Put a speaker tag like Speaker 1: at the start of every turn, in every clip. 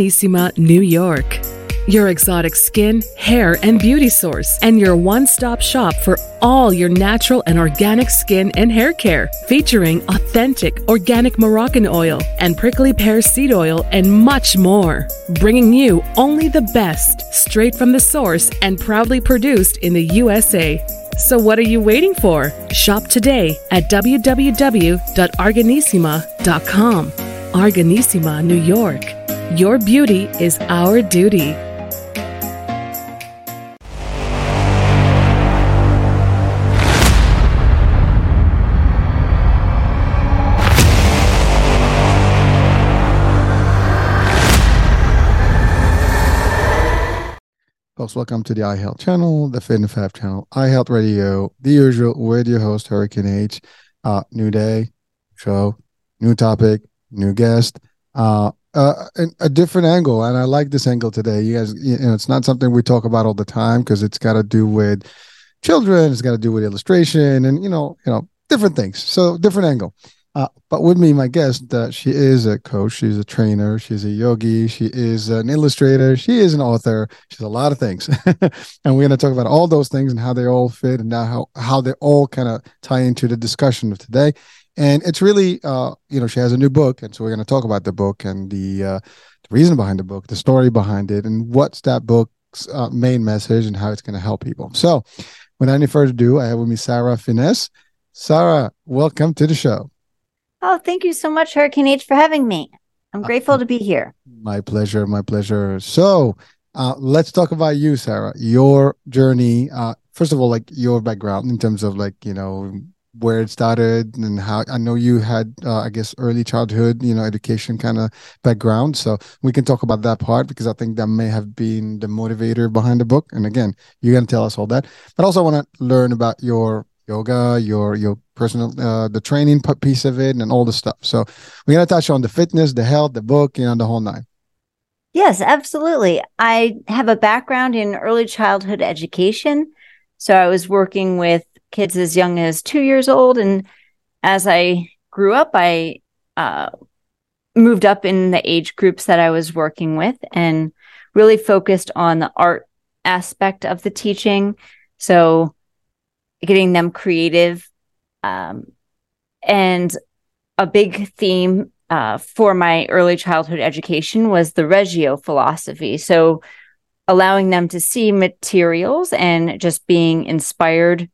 Speaker 1: Arganissima, New York. Your exotic skin, hair, and beauty source, and your one stop shop for all your natural and organic skin and hair care, featuring authentic organic Moroccan oil and prickly pear seed oil, and much more. Bringing you only the best, straight from the source, and proudly produced in the USA. So, what are you waiting for? Shop today at www.arganissima.com. Arganissima, New York. Your beauty is our duty.
Speaker 2: Folks, welcome to the iHealth channel, the Fit and Fab channel, iHealth Radio, the usual with your host, Hurricane H. Uh, new day, show, new topic, new guest, uh, uh, a different angle. And I like this angle today. You guys, you know, it's not something we talk about all the time because it's got to do with children, it's got to do with illustration and, you know, you know, different things. So different angle. Uh, but with me, my guest, uh, she is a coach, she's a trainer, she's a yogi, she is an illustrator, she is an author, she's a lot of things. and we're going to talk about all those things and how they all fit and now how, how they all kind of tie into the discussion of today. And it's really, uh, you know, she has a new book. And so we're going to talk about the book and the, uh, the reason behind the book, the story behind it, and what's that book's uh, main message and how it's going to help people. So without any further ado, I have with me Sarah Finniss. Sarah, welcome to the show.
Speaker 3: Oh, thank you so much, Hurricane H, for having me. I'm grateful to be here.
Speaker 2: My pleasure. My pleasure. So, uh, let's talk about you, Sarah. Your journey. Uh, first of all, like your background in terms of like you know where it started and how I know you had, uh, I guess, early childhood, you know, education kind of background. So we can talk about that part because I think that may have been the motivator behind the book. And again, you're going to tell us all that. But also, I want to learn about your yoga, your your personal uh, the training piece of it, and all the stuff. So we're gonna touch on the fitness, the health, the book, you know, the whole nine.
Speaker 3: Yes, absolutely. I have a background in early childhood education. So I was working with kids as young as two years old. And as I grew up, I uh, moved up in the age groups that I was working with and really focused on the art aspect of the teaching. So getting them creative. Um, and a big theme uh, for my early childhood education was the Reggio philosophy. So, allowing them to see materials and just being inspired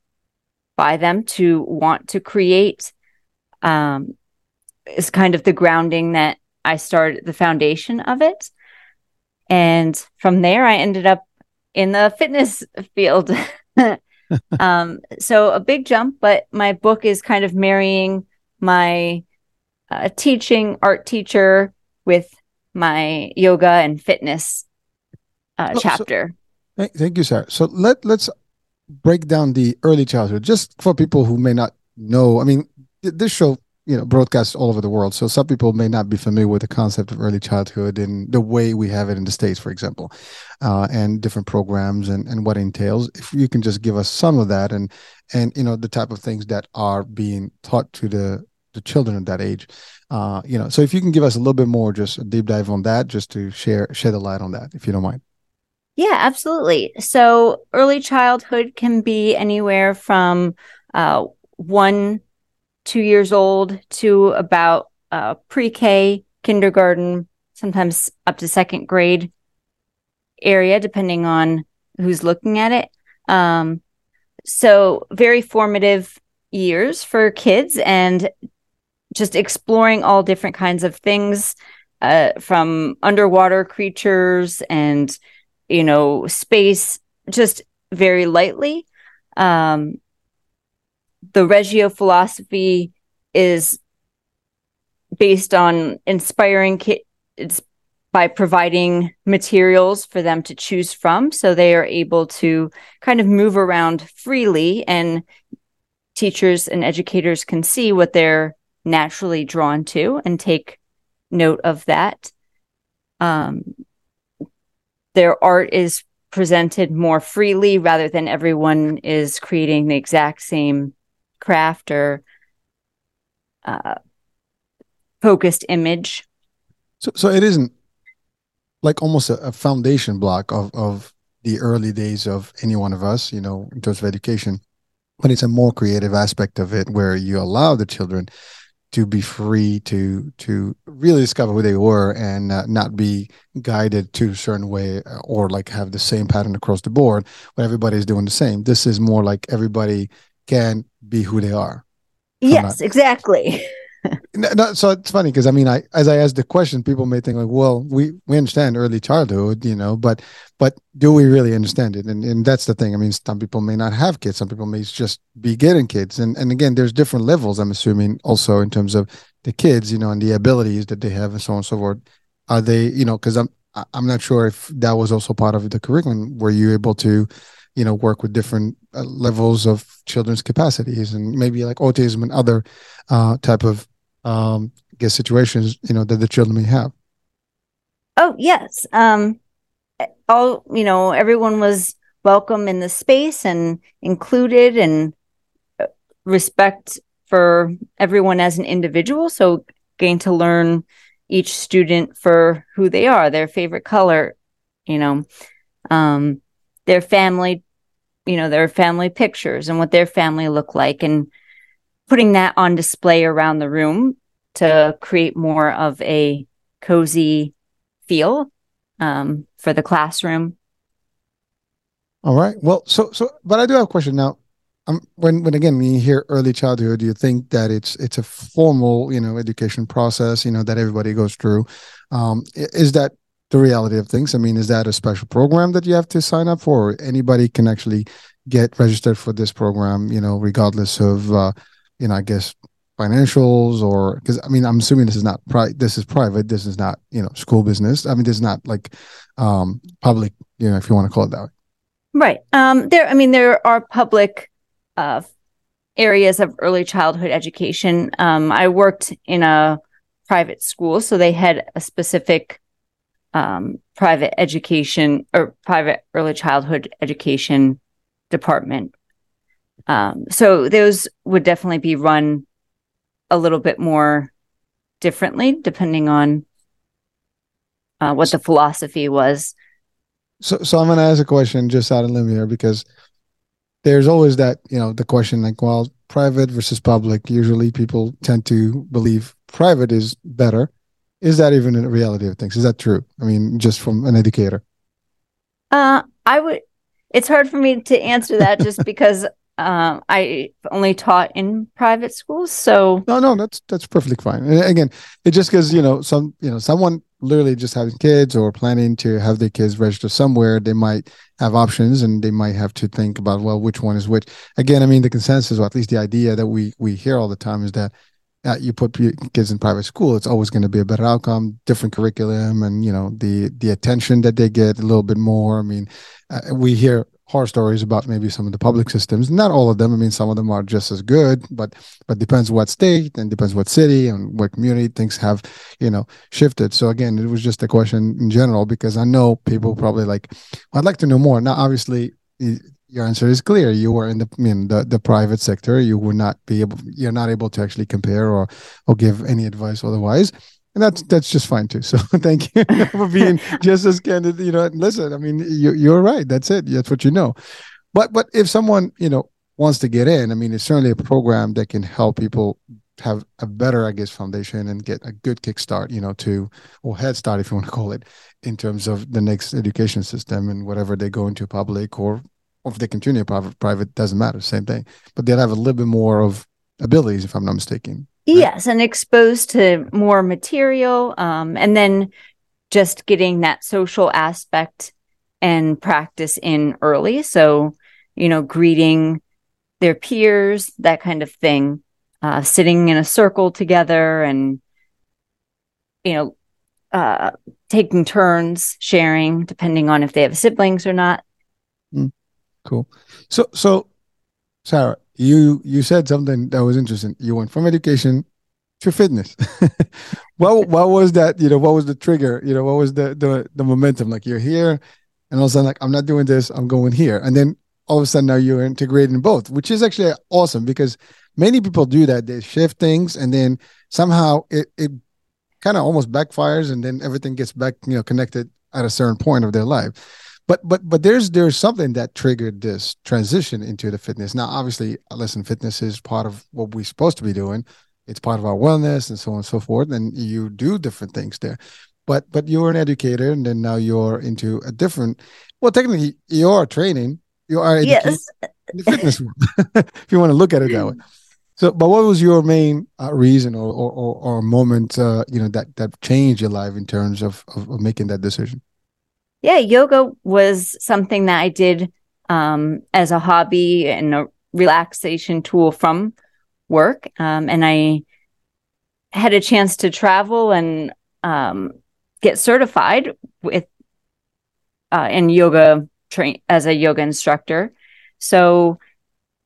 Speaker 3: by them to want to create um, is kind of the grounding that I started, the foundation of it. And from there, I ended up in the fitness field. um, so a big jump, but my book is kind of marrying my uh, teaching art teacher with my yoga and fitness uh, oh, chapter.
Speaker 2: So, thank you, Sarah. So let let's break down the early childhood, just for people who may not know. I mean, this show you know broadcasts all over the world so some people may not be familiar with the concept of early childhood and the way we have it in the states for example uh, and different programs and, and what entails. If you can just give us some of that and and you know the type of things that are being taught to the the children of that age uh, you know. So if you can give us a little bit more just a deep dive on that just to share shed a light on that if you don't mind
Speaker 3: yeah absolutely so early childhood can be anywhere from uh, one two years old to about uh, pre-K, kindergarten, sometimes up to second grade area, depending on who's looking at it. Um, so very formative years for kids and just exploring all different kinds of things uh, from underwater creatures and you know space just very lightly. Um, the Reggio philosophy is based on inspiring kids by providing materials for them to choose from. So they are able to kind of move around freely and teachers and educators can see what they're naturally drawn to and take note of that. Um, their art is presented more freely rather than everyone is creating the exact same craft or uh, focused image.
Speaker 2: So, so it isn't like almost a, a foundation block of of the early days of any one of us, you know, in terms of education. But it's a more creative aspect of it where you allow the children to be free to to really discover who they were and uh, not be guided to a certain way uh, or like have the same pattern across the board but everybody's doing the same. This is more like everybody can be who they are.
Speaker 3: Yes not, exactly
Speaker 2: no, no, so it's funny because I mean, I as I ask the question, people may think like, well, we we understand early childhood, you know, but but do we really understand it? And and that's the thing. I mean, some people may not have kids, some people may just be getting kids, and and again, there's different levels. I'm assuming also in terms of the kids, you know, and the abilities that they have, and so on and so forth. Are they, you know, because I'm I'm not sure if that was also part of the curriculum. Were you able to, you know, work with different uh, levels of children's capacities and maybe like autism and other uh, type of um, guess situations you know that the children may have.
Speaker 3: Oh yes, um, all you know, everyone was welcome in the space and included, and uh, respect for everyone as an individual. So getting to learn each student for who they are, their favorite color, you know, um, their family, you know, their family pictures and what their family look like, and putting that on display around the room to create more of a cozy feel um, for the classroom.
Speaker 2: All right. Well, so so, but I do have a question now. Um, when when again when you hear early childhood, you think that it's it's a formal you know education process you know that everybody goes through? Um, is that the reality of things? I mean, is that a special program that you have to sign up for? Or anybody can actually get registered for this program, you know, regardless of uh, you know, I guess financials or because I mean I'm assuming this is not pri- this is private this is not you know school business. I mean this is not like um public you know if you want to call it that
Speaker 3: right. Um there I mean there are public uh areas of early childhood education. Um I worked in a private school so they had a specific um private education or private early childhood education department um so those would definitely be run a little bit more differently depending on uh, what the philosophy was.
Speaker 2: So, so I'm going to ask a question just out of limb here because there's always that you know the question like, well, private versus public. Usually, people tend to believe private is better. Is that even a reality of things? Is that true? I mean, just from an educator.
Speaker 3: Uh, I would. It's hard for me to answer that just because um, I only taught in private schools, so
Speaker 2: no, no, that's that's perfectly fine. And again, it just because you know some you know someone literally just having kids or planning to have their kids register somewhere, they might have options and they might have to think about well, which one is which. Again, I mean, the consensus, or at least the idea that we we hear all the time, is that uh, you put kids in private school, it's always going to be a better outcome, different curriculum, and you know the the attention that they get a little bit more. I mean, uh, we hear horror stories about maybe some of the public systems. Not all of them. I mean, some of them are just as good, but but depends what state and depends what city and what community things have, you know, shifted. So again, it was just a question in general because I know people probably like, well, I'd like to know more. Now, obviously, your answer is clear. You were in the I mean the, the private sector. You would not be able. You're not able to actually compare or or give any advice otherwise and that's that's just fine too. So thank you for being just as candid. You know, listen, I mean, you, you're right. That's it. That's what you know. But but if someone you know wants to get in, I mean, it's certainly a program that can help people have a better, I guess, foundation and get a good kickstart. You know, to or head start, if you want to call it, in terms of the next education system and whatever they go into public or, or if they continue private, private doesn't matter, same thing. But they'll have a little bit more of abilities, if I'm not mistaken.
Speaker 3: Yes, and exposed to more material. Um, and then just getting that social aspect and practice in early. So, you know, greeting their peers, that kind of thing, uh, sitting in a circle together and, you know, uh, taking turns sharing, depending on if they have siblings or not.
Speaker 2: Mm, cool. So, so Sarah, you you said something that was interesting. You went from education to fitness. what what was that? You know, what was the trigger? You know, what was the the the momentum? Like you're here, and all of a sudden, like I'm not doing this, I'm going here, and then all of a sudden now you're integrating both, which is actually awesome because many people do that. They shift things, and then somehow it it kind of almost backfires, and then everything gets back you know connected at a certain point of their life but but but there's there's something that triggered this transition into the fitness. Now obviously listen fitness is part of what we're supposed to be doing. It's part of our wellness and so on and so forth and you do different things there. But but you're an educator and then now you're into a different well technically you're training. You are
Speaker 3: yes.
Speaker 2: in the fitness world if you want to look at it that way. So but what was your main uh, reason or or, or, or moment uh, you know that that changed your life in terms of, of, of making that decision
Speaker 3: yeah yoga was something that i did um, as a hobby and a relaxation tool from work um, and i had a chance to travel and um, get certified with uh, in yoga train as a yoga instructor. So,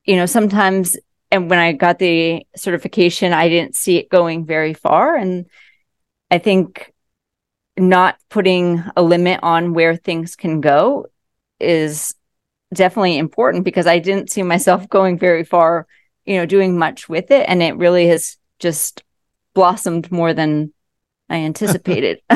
Speaker 3: you know, sometimes and when I got the certification, I didn't see it going very far. And I think not putting a limit on where things can go is definitely important because I didn't see myself going very far, you know, doing much with it. And it really has just blossomed more than I anticipated.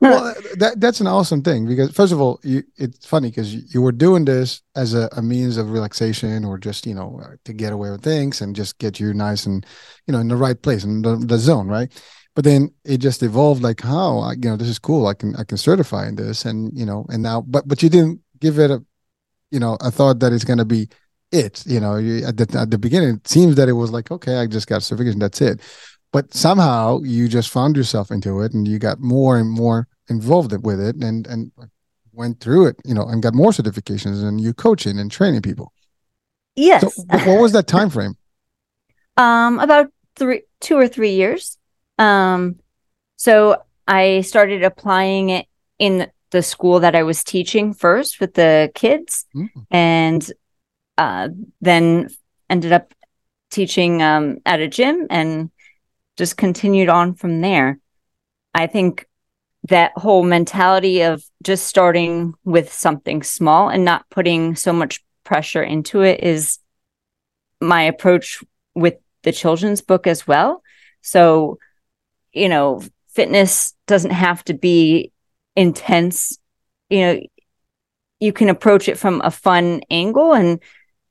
Speaker 2: well, that that's an awesome thing because first of all, you, it's funny because you, you, were doing this as a, a, means of relaxation or just you know to get away with things and just get you nice and you know in the right place in the, the zone, right? But then it just evolved like how? I, you know this is cool. I can I can certify in this and you know and now but but you didn't give it a you know a thought that it's going to be it. You know you, at the at the beginning it seems that it was like okay I just got certification that's it. But somehow you just found yourself into it and you got more and more involved with it and and went through it you know and got more certifications and you coaching and training people.
Speaker 3: Yes.
Speaker 2: so what was that time frame
Speaker 3: um about three two or three years um so i started applying it in the school that i was teaching first with the kids mm-hmm. and uh then ended up teaching um at a gym and just continued on from there. I think that whole mentality of just starting with something small and not putting so much pressure into it is my approach with the children's book as well. So, you know, fitness doesn't have to be intense. You know, you can approach it from a fun angle and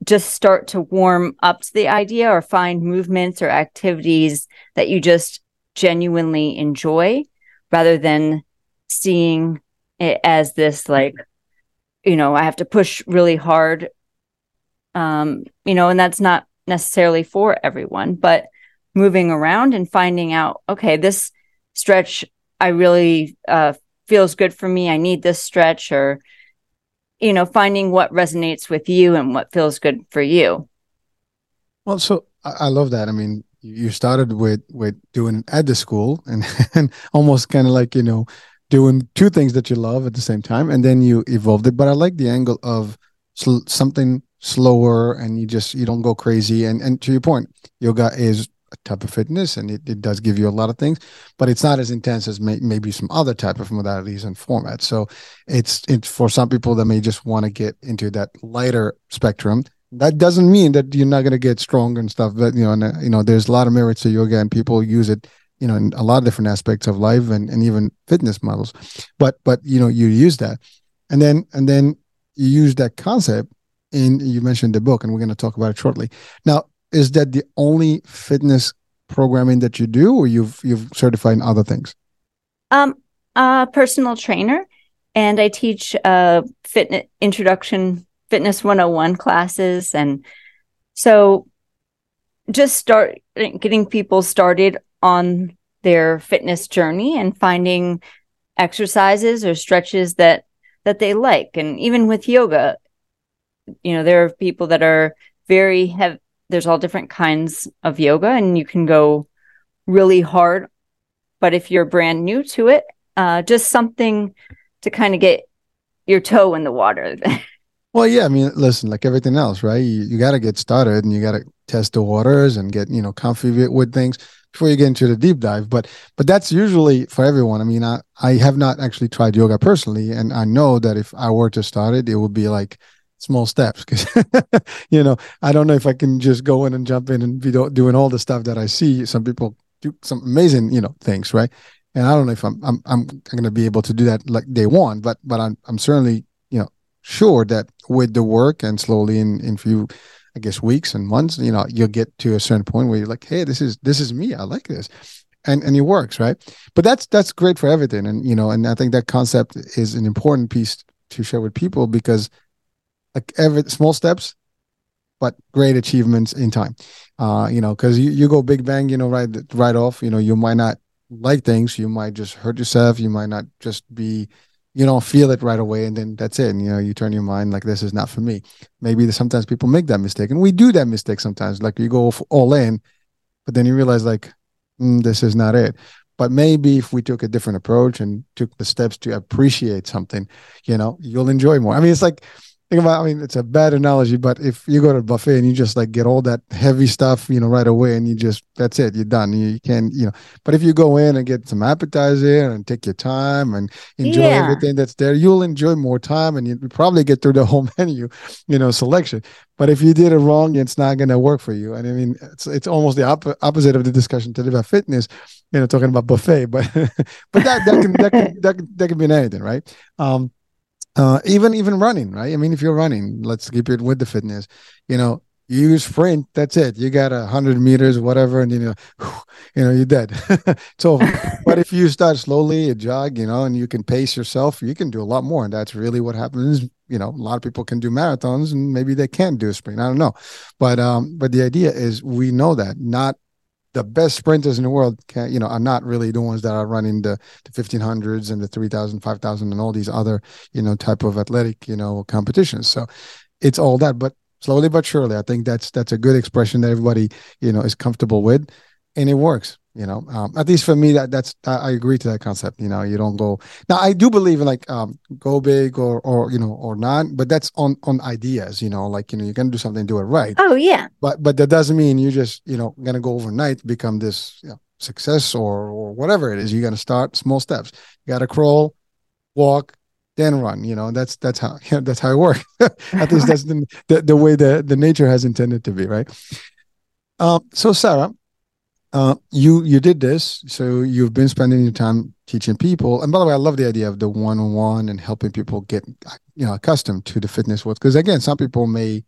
Speaker 3: just start to warm up to the idea or find movements or activities that you just genuinely enjoy rather than seeing it as this like you know i have to push really hard um you know and that's not necessarily for everyone but moving around and finding out okay this stretch i really uh feels good for me i need this stretch or you know, finding what resonates with you and what feels good for you.
Speaker 2: Well, so I, love that. I mean, you started with with doing at the school and and almost kind of like you know doing two things that you love at the same time, and then you evolved it. But I like the angle of sl- something slower, and you just you don't go crazy. And and to your point, yoga is type of fitness and it, it does give you a lot of things but it's not as intense as may, maybe some other type of modalities and formats. So it's it's for some people that may just want to get into that lighter spectrum. That doesn't mean that you're not going to get stronger and stuff but you know and, uh, you know there's a lot of merits to yoga and people use it you know in a lot of different aspects of life and, and even fitness models. But but you know you use that. And then and then you use that concept in you mentioned the book and we're going to talk about it shortly. Now is that the only fitness programming that you do or you've you've certified in other things?
Speaker 3: Um a personal trainer and i teach uh fitness introduction fitness 101 classes and so just start getting people started on their fitness journey and finding exercises or stretches that that they like. And even with yoga you know there are people that are very have there's all different kinds of yoga and you can go really hard. But if you're brand new to it uh, just something to kind of get your toe in the water.
Speaker 2: Well yeah i mean listen like everything else right? You, you got to get started and you got to test the waters and get you know comfy with things before you get into the deep dive. But but that's usually for everyone. I mean i i have not actually tried yoga personally and i know that if i were to start it it would be like small steps because you know i don't know if i can just go in and jump in and be doing all the stuff that i see some people do some amazing you know things right and I don't know if I'm I'm I'm going to be able to do that like day one, but but I'm I'm certainly you know sure that with the work and slowly in in few I guess weeks and months, you know, you'll get to a certain point where you're like, hey, this is this is me. I like this. And and it works, right? But that's that's great for everything. And you know, and I think that concept is an important piece to share with people because like every small steps, but great achievements in time. Uh, you know, because you, you go big bang, you know, right right off, you know, you might not like things, you might just hurt yourself, you might not just be you don't feel it right away and then that's it and, you know you turn your mind like this is not for me. Maybe sometimes people make that mistake and we do that mistake sometimes like you go all in but then you realize like mm, this is not it. But maybe if we took a different approach and took the steps to appreciate something you know you'll enjoy more. I mean it's like think about i mean it's a bad analogy but if you go to a buffet and you just like get all that heavy stuff you know right away and you just that's it you're done. You, you can you know but if you go in and get some appetizer and take your time and enjoy yeah. everything that's there you'll enjoy more time and you probably get through the whole menu you know selection. But if you did it wrong it's not going to work for you. And i mean it's it's almost the op- opposite of the discussion today about fitness you know talking about buffet but but that that can that can that can, that can be anything right? Um uh, even even running, right? I mean, if you're running, let's keep it with the fitness. You know, you use sprint. That's it. You got a hundred meters, whatever, and you know, you know, you're dead. it's over. but if you start slowly, a jog, you know, and you can pace yourself, you can do a lot more. And that's really what happens. You know, a lot of people can do marathons, and maybe they can't do a sprint. I don't know, but um, but the idea is we know that not the best sprinters in the world can you know are not really the ones that are running the the 1500s and the 3000 5000 and all these other you know type of athletic you know competitions. So it's all that but slowly but surely i think that's that's a good expression that everybody you know is comfortable with and it works you know um, at least for me that that's i agree to that concept you know you don't go now i do believe in like um go big or or you know or not but that's on on ideas you know like you know you're gonna do something do it right.
Speaker 3: Oh yeah.
Speaker 2: But but that doesn't mean you just you know gonna go overnight become this you know, success or or whatever it is. You're gonna start small steps. You gotta crawl walk then run you know that's that's how you know, that's how it works. At least that's the, the the way the the nature has intended to be right? Um so sarah uh, you you did this, so you've been spending your time teaching people. And by the way, I love the idea of the one-on-one and helping people get you know accustomed to the fitness world. Because again, some people may,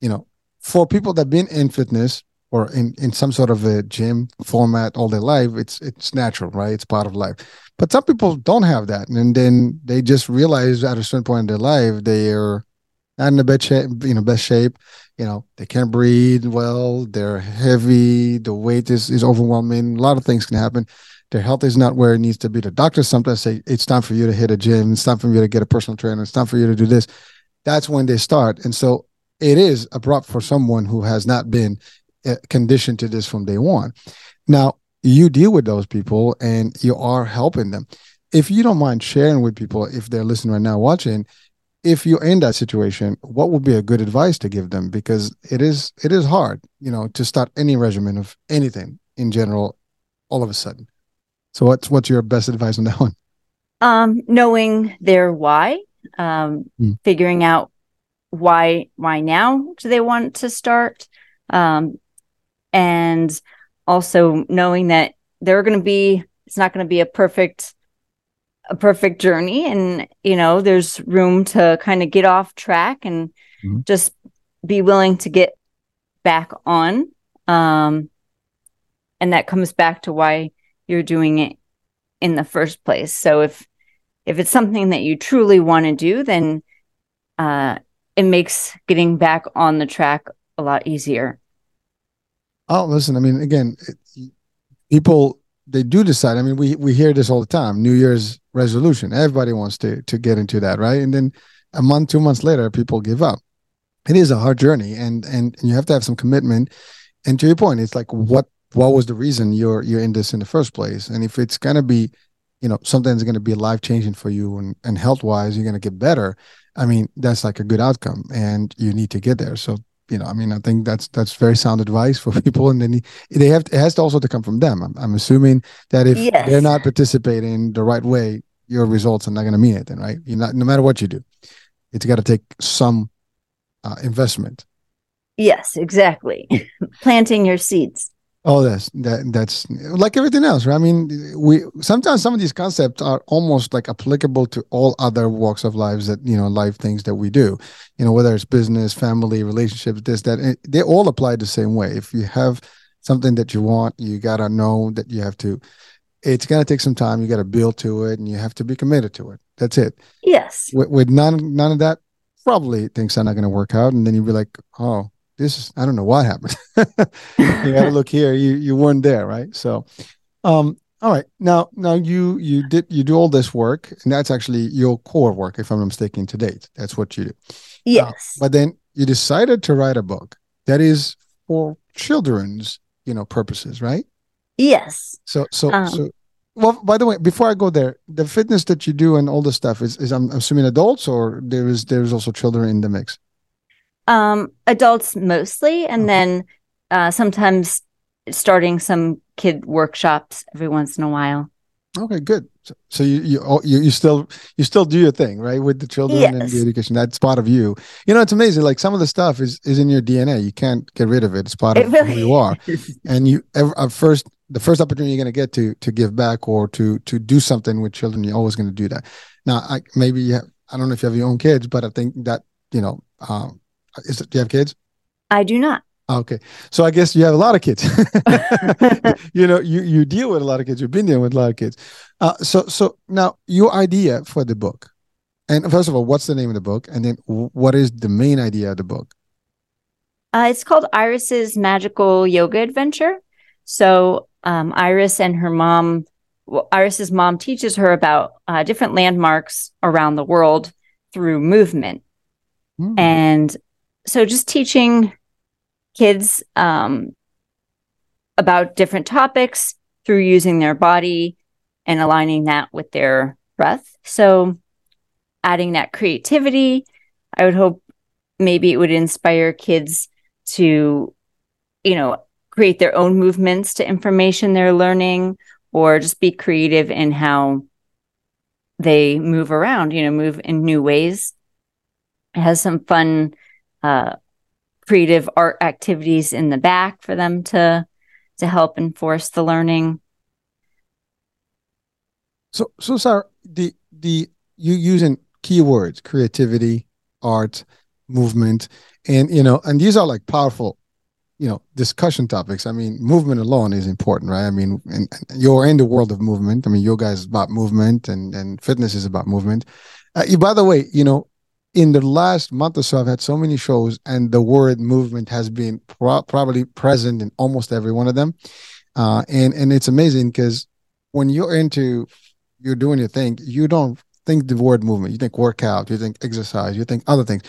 Speaker 2: you know, for people that've been in fitness or in in some sort of a gym format all their life, it's it's natural, right? It's part of life. But some people don't have that, and then they just realize at a certain point in their life they're not in the best shape, you know, best shape you know they can't breathe well they're heavy the weight is is overwhelming a lot of things can happen. Their health is not where it needs to be. The doctors sometimes say it's time for you to hit a gym it's time for you to get a personal trainer it's time for you to do this. That's when they start and so it is abrupt for someone who has not been uh, conditioned to this from day one. Now you deal with those people and you are helping them. If you don't mind sharing with people if they're listening right now watching if you're in that situation, what would be a good advice to give them? Because it is it is hard, you know, to start any regimen of anything in general all of a sudden. So what's what's your best advice on that one?
Speaker 3: Um, knowing their why, um, mm. figuring out why why now do they want to start, um, and also knowing that they're going to be it's not going to be a perfect a perfect journey and you know there's room to kind of get off track and mm-hmm. just be willing to get back on um and that comes back to why you're doing it in the first place so if if it's something that you truly want to do then uh it makes getting back on the track a lot easier
Speaker 2: oh listen i mean again it, people they do decide i mean we we hear this all the time new year's resolution. Everybody wants to to get into that, right? And then a month, two months later, people give up. It is a hard journey, and and, you have to have some commitment. And to your point, it's like what what was the reason you're you're in this in the first place? And if it's gonna be, you know, something that's gonna be life changing for you and and health wise, you're gonna get better. I mean, that's like a good outcome, and you need to get there. So you know, I mean, I think that's that's very sound advice for people, and then they have to, it has to also to come from them. I'm, I'm assuming that if yes. they're not participating the right way, your results are not going to mean anything, right? You're not, no matter what you do, it's got to take some uh, investment.
Speaker 3: Yes, exactly. Planting your seeds.
Speaker 2: Oh, that's that that's like everything else, right? I mean, we sometimes some of these concepts are almost like applicable to all other walks of lives that you know, life things that we do. You know, whether it's business, family, relationships, this, that, they all apply the same way. If you have something that you want, you gotta know that you have to. It's gonna take some time. You gotta build to it, and you have to be committed to it. That's it.
Speaker 3: Yes.
Speaker 2: With, with none none of that, probably things are not gonna work out, and then you'll be like, oh this is I don't know what happened. you got to look here. You you weren't there, right? So, um, all right. Now now you you did you do all this work, and that's actually your core work, if I'm not mistaken, to date. That's what you do.
Speaker 3: Yes.
Speaker 2: Uh, but then you decided to write a book that is for children's, you know, purposes, right?
Speaker 3: Yes.
Speaker 2: So so um, so. Well, by the way, before I go there, the fitness that you do and all the stuff is, is I'm assuming adults or there is there is also children in the mix.
Speaker 3: Um, adults mostly, and okay. then uh, sometimes starting some kid workshops every once in a while.
Speaker 2: Okay, good. So, so you, you you you still you still do your thing, right, with the children yes. and the education. That's part of you. You know, it's amazing. Like some of the stuff is is in your DNA. You can't get rid of it. It's part of really who you are. and you ever uh, first the first opportunity you're going to get to to give back or to to do something with children, you're always going to do that. Now, I maybe you have, I don't know if you have your own kids, but I think that you know um, is it, do you have kids?
Speaker 3: I do not.
Speaker 2: Okay, so I guess you have a lot of kids. you know, you you deal with a lot of kids. You've been dealing with a lot of kids. Uh, so so now your idea for the book, and first of all, what's the name of the book, and then what is the main idea of the book?
Speaker 3: Uh, it's called Iris's Magical Yoga Adventure. So um, Iris and her mom, well, Iris's mom teaches her about uh, different landmarks around the world through movement, mm. and so just teaching kids um, about different topics through using their body and aligning that with their breath. So adding that creativity, I would hope maybe it would inspire kids to, you know, create their own movements to information they're learning or just be creative in how they move around, you know, move in new ways. It has some fun uh, creative art activities in the back for them to to help enforce the learning.
Speaker 2: So, so Sarah, the the you using keywords, creativity, art, movement, and you know, and these are like powerful, you know, discussion topics. I mean, movement alone is important, right? I mean, and, and you're in the world of movement. I mean, yoga is about movement, and and fitness is about movement. Uh, by the way, you know, in the last month or so, I've had so many shows, and the word movement has been pro- probably present in almost every one of them. Uh, and and it's amazing because when you're into you're doing your thing, you don't think the word movement. You think workout, you think exercise, you think other things.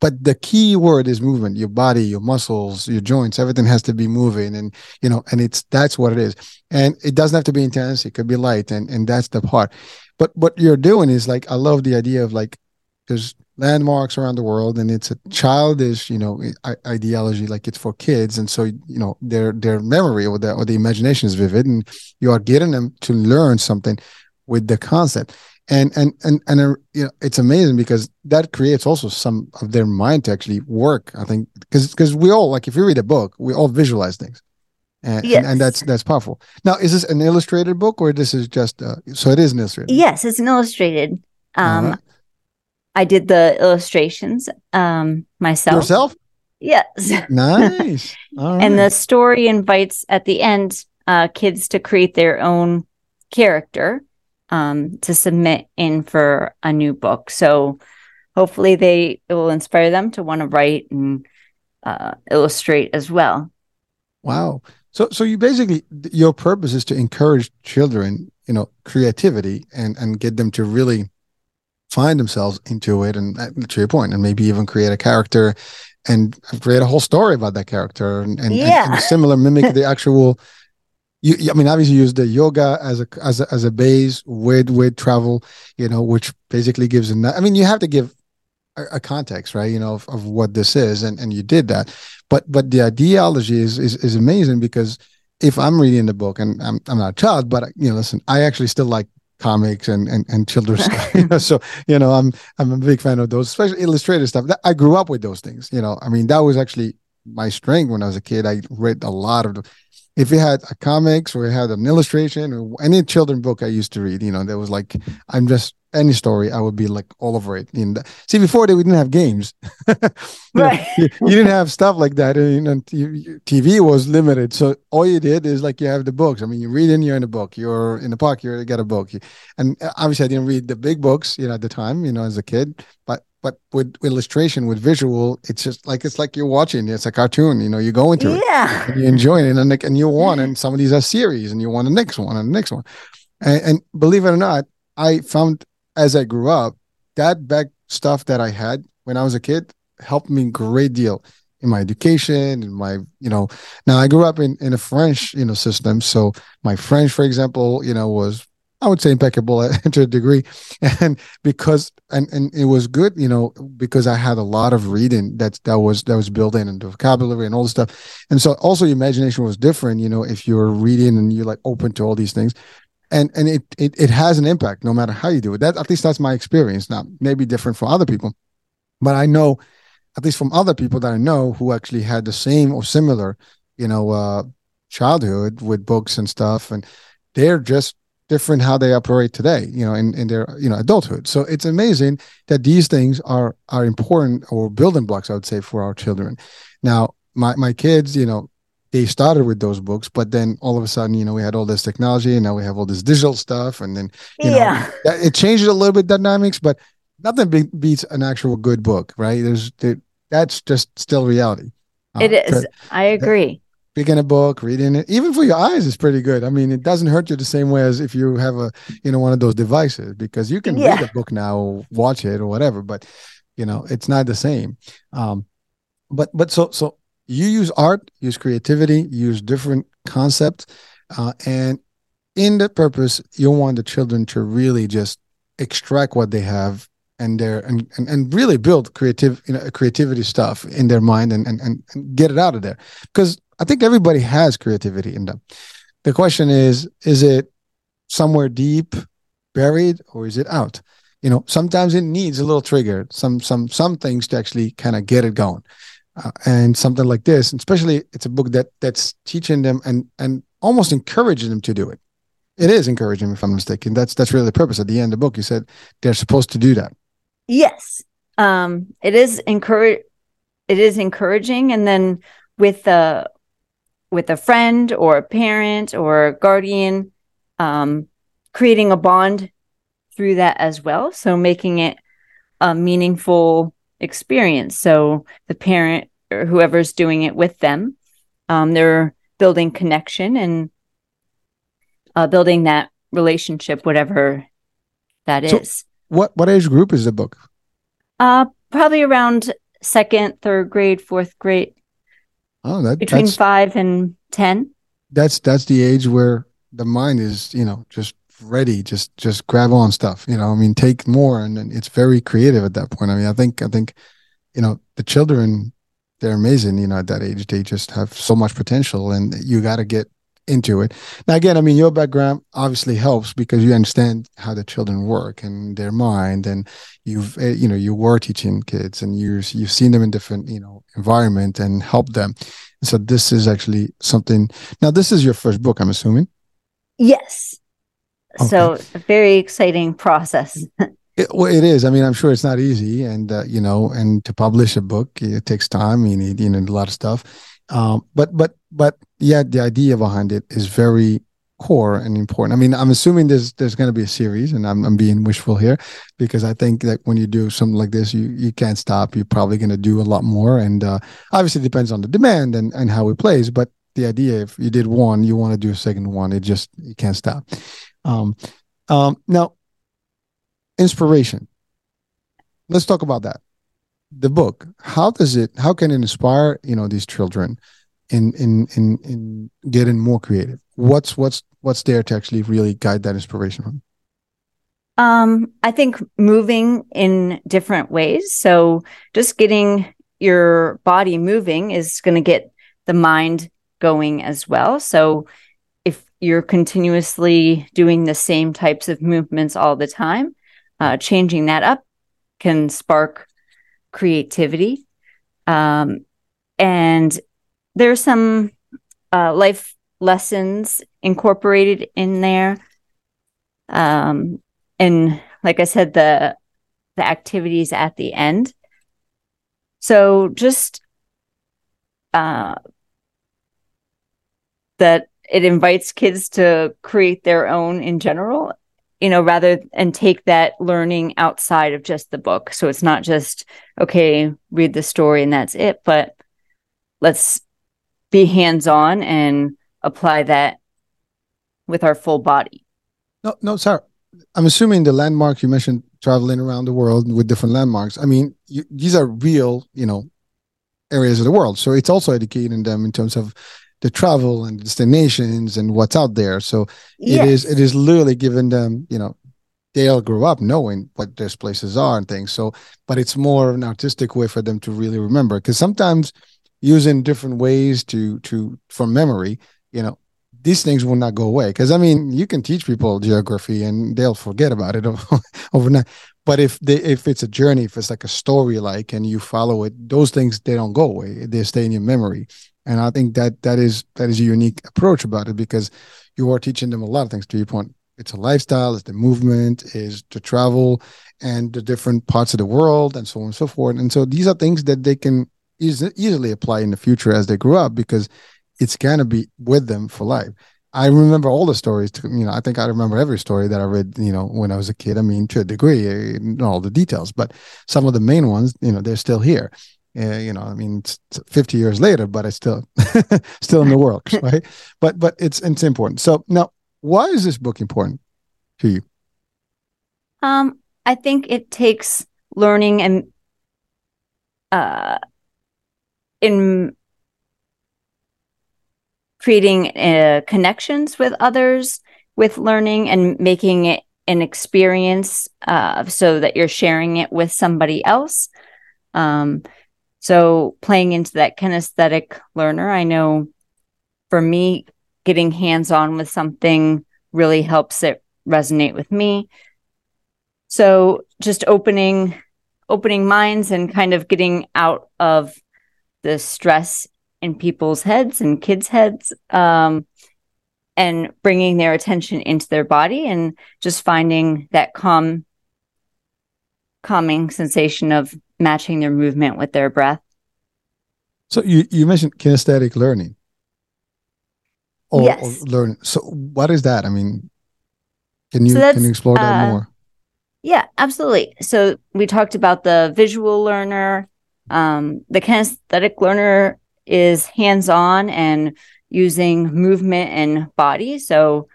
Speaker 2: But the key word is movement. Your body, your muscles, your joints, everything has to be moving, and you know, and it's that's what it is. And it doesn't have to be intense. It could be light, and and that's the part. But what you're doing is like I love the idea of like there's landmarks around the world and it's a childish you know ideology like it's for kids. And so you know their their memory or the or the imagination is vivid and you are getting them to learn something with the concept. And and and and uh, you know it's amazing because that creates also some of their mind to actually work i think because because we all like if you read a book we all visualize things. And, yes. and, and, that's that's powerful. Now is this an illustrated book or this is just uh, so it is an illustrated
Speaker 3: yes it's an illustrated um uh-huh. I did the illustrations um, myself.
Speaker 2: Yourself?
Speaker 3: Yes.
Speaker 2: Nice.
Speaker 3: And the story invites at the end uh, kids to create their own character um, to submit in for a new book. So hopefully they it will inspire them to want to write and uh, illustrate as well.
Speaker 2: Wow. So so you basically your purpose is to encourage children, you know, creativity and and get them to really find themselves into it and uh, to your point and maybe even create a character and create a whole story about that character and, and,
Speaker 3: yeah.
Speaker 2: and, and similar mimic the actual you, I mean, obviously, use the yoga as a as a, as a base with with travel, you know, which basically gives. A, I mean, you have to give a, a context, right? You know, of, of, what this is, and and you did that, but but the ideology is is, is amazing because if I'm reading the book, and I'm I'm not a child, but you know, listen, I actually still like comics and and, and children's stuff. You know? So you know, I'm I'm a big fan of those, especially illustrated stuff. I grew up with those things. You know, I mean, that was actually my strength when I was a kid. I read a lot of, if it had a comics or it had an illustration or any children book I used to read, you know, there was like I'm just any story, I would be like all over it. You know, see, before that, we didn't have games. right. you, you, didn't have stuff like that. And, and TV was limited. So all you did is like you have the books. I mean, you read in, you're in a book. You're in the park, you got a book. And uh, obviously, I didn't read the big books, you know, at the time, you know, as a kid. But but with illustration with visual it's just like it's like you're watching it's a cartoon you know you go into
Speaker 3: yeah.
Speaker 2: it you enjoy it and, and you want and some of these are series and you want the next one and the next one and, and believe it or not i found as i grew up that back stuff that i had when i was a kid helped me a great deal in my education in my you know now i grew up in in a french you know system. So my french for example you know was I would say impeccable to a degree, and because and and it was good, you know, because I had a lot of reading that that was that was built in and the vocabulary and all the stuff, and so also your imagination was different, you know, if you're reading and you're like open to all these things, and and it it it has an impact no matter how you do it. That at least that's my experience. Now maybe different for other people, but I know at least from other people that I know who actually had the same or similar, you know, uh, childhood with books and stuff, and they're just different how they operate today you know in, in their you know adulthood so it's amazing that these things are are important or building blocks i would say for our children now my my kids you know they started with those books but then all of a sudden you know we had all this technology and now we have all this digital stuff and then you yeah. know it changes a little bit dynamics but nothing be- beats an actual good book right there's there, that's just still reality
Speaker 3: uh, it is i agree
Speaker 2: picking a book, reading it, even for your eyes is pretty good. I mean, it doesn't hurt you the same way as if you have a, you know, one of those devices because you can yeah. read a book now, watch it or whatever, but you know, it's not the same. Um, but but so so you use art, use creativity, use different concepts, uh, and in the purpose, you want the children to really just extract what they have and their and, and and really build creative you know creativity stuff in their mind and and, and get it out of there because I think everybody has creativity in them. The question is, is it somewhere deep, buried, or is it out? You know, sometimes it needs a little trigger, some some some things to actually kind of get it going. Uh, and something like this, especially it's a book that that's teaching them and and almost encouraging them to do it. It is encouraging, if I'm mistaken. That's that's really the purpose. At the end of the book, you said they're supposed to do that.
Speaker 3: Yes, um, it is encourage. It is encouraging, and then with the with a friend or a parent or a guardian, um, creating a bond through that as well. So making it a meaningful experience. So the parent or whoever's doing it with them, um, they're building connection and uh, building that relationship, whatever that so is.
Speaker 2: What what age group is the book?
Speaker 3: Uh, probably around second, third grade, fourth grade.
Speaker 2: Oh, that
Speaker 3: between five and ten.
Speaker 2: That's that's the age where the mind is, you know, just ready, just just grab on stuff. You know, I mean, take more, and, and it's very creative at that point. I mean, I think I think, you know, the children, they're amazing. You know, at that age, they just have so much potential, and you got to get into it. Now, again, I mean, your background obviously helps because you understand how the children work and their mind, and you've, eh, you know, you were teaching kids and you you've seen them in different, you know, environment and help them. So this is actually something. Now, this is your first book, I'm assuming.
Speaker 3: Yes. Okay. So a very exciting process.
Speaker 2: It, well, it is. I mean, I'm sure it's not easy, and uh, you know, and to publish a book, it takes time. You need, you need a lot of stuff. Um, but but but yeah, the idea behind it is very core and important. I mean, I'm assuming there's there's going to be a series, and I'm I'm being wishful here because I think that when you do something like this, you you can't stop. You're probably going to do a lot more, and uh, obviously it depends on the demand and and how it plays. But the idea, if you did one, you want to do a second one. It just you can't stop. Um, um, now, inspiration. Let's talk about that. The book how does it how can it inspire you know these children in in in in getting more creative? What's what's what's there to actually really guide that inspiration? From
Speaker 3: um i think moving in different ways. So just getting your body moving is going to get the mind going as well. So you're continuously doing the same types of movements all the time uh, changing that up can spark creativity. Um, and there's some uh, life lessons incorporated in there. Um, and like I said, the the activities at the end. So just uh, that it invites kids to create their own in general, you know, rather and take that learning outside of just the book. So it's not just okay, read the story and that's it, but let's be hands on and apply that with our full body.
Speaker 2: No, no, Sarah. I'm assuming the landmark you mentioned traveling around the world with different landmarks. I mean, you, these are real, you know, areas of the world. So it's also educating them in terms of the travel and destinations and what's out there. So yes. it is it is literally giving them, you know, they all grow up knowing what those places are and things. So, but it's more of an artistic way for them to really remember. Because sometimes using different ways to to from memory, you know, these things will not go away. Because I mean, you can teach people geography and they'll forget about it overnight. But if they if it's a journey, if it's like a story like and you follow it, those things they don't go away. They stay in your memory. And I think that that is that is a unique approach about it because you are teaching them a lot of things. To your point, it's a lifestyle, it's the movement, is to travel and the different parts of the world and so on and so forth. And so these are things that they can easily apply in the future as they grow up because it's gonna be with them for life. I remember all the stories. To, you know, I think I remember every story that I read. You know, when I was a kid. I mean, to a degree, eh, not all the details, but some of the main ones. You know, they're still here. Uh, you know, I mean, it's 50 years later, but it's still still in the works, right? But but it's it's important. So now, why is this book important to you?
Speaker 3: Um, I think it takes learning and uh in creating uh, connections with others with learning and making it an experience uh, so that you're sharing it with somebody else. Um, so playing into that kinesthetic learner, I know for me, getting hands on with something really helps it resonate with me. So just opening opening minds and kind of getting out of the stress in people's heads and kids' heads um, and bringing their attention into their body and just finding that calm, calming sensation of matching their movement with their breath.
Speaker 2: So you, you mentioned kinesthetic learning.
Speaker 3: Or, yes.
Speaker 2: Or learning. So what is that? I mean, can you so can you explore that uh, more?
Speaker 3: Yeah, absolutely. So we talked about the visual learner. Um, the kinesthetic learner is hands on and using movement and body. So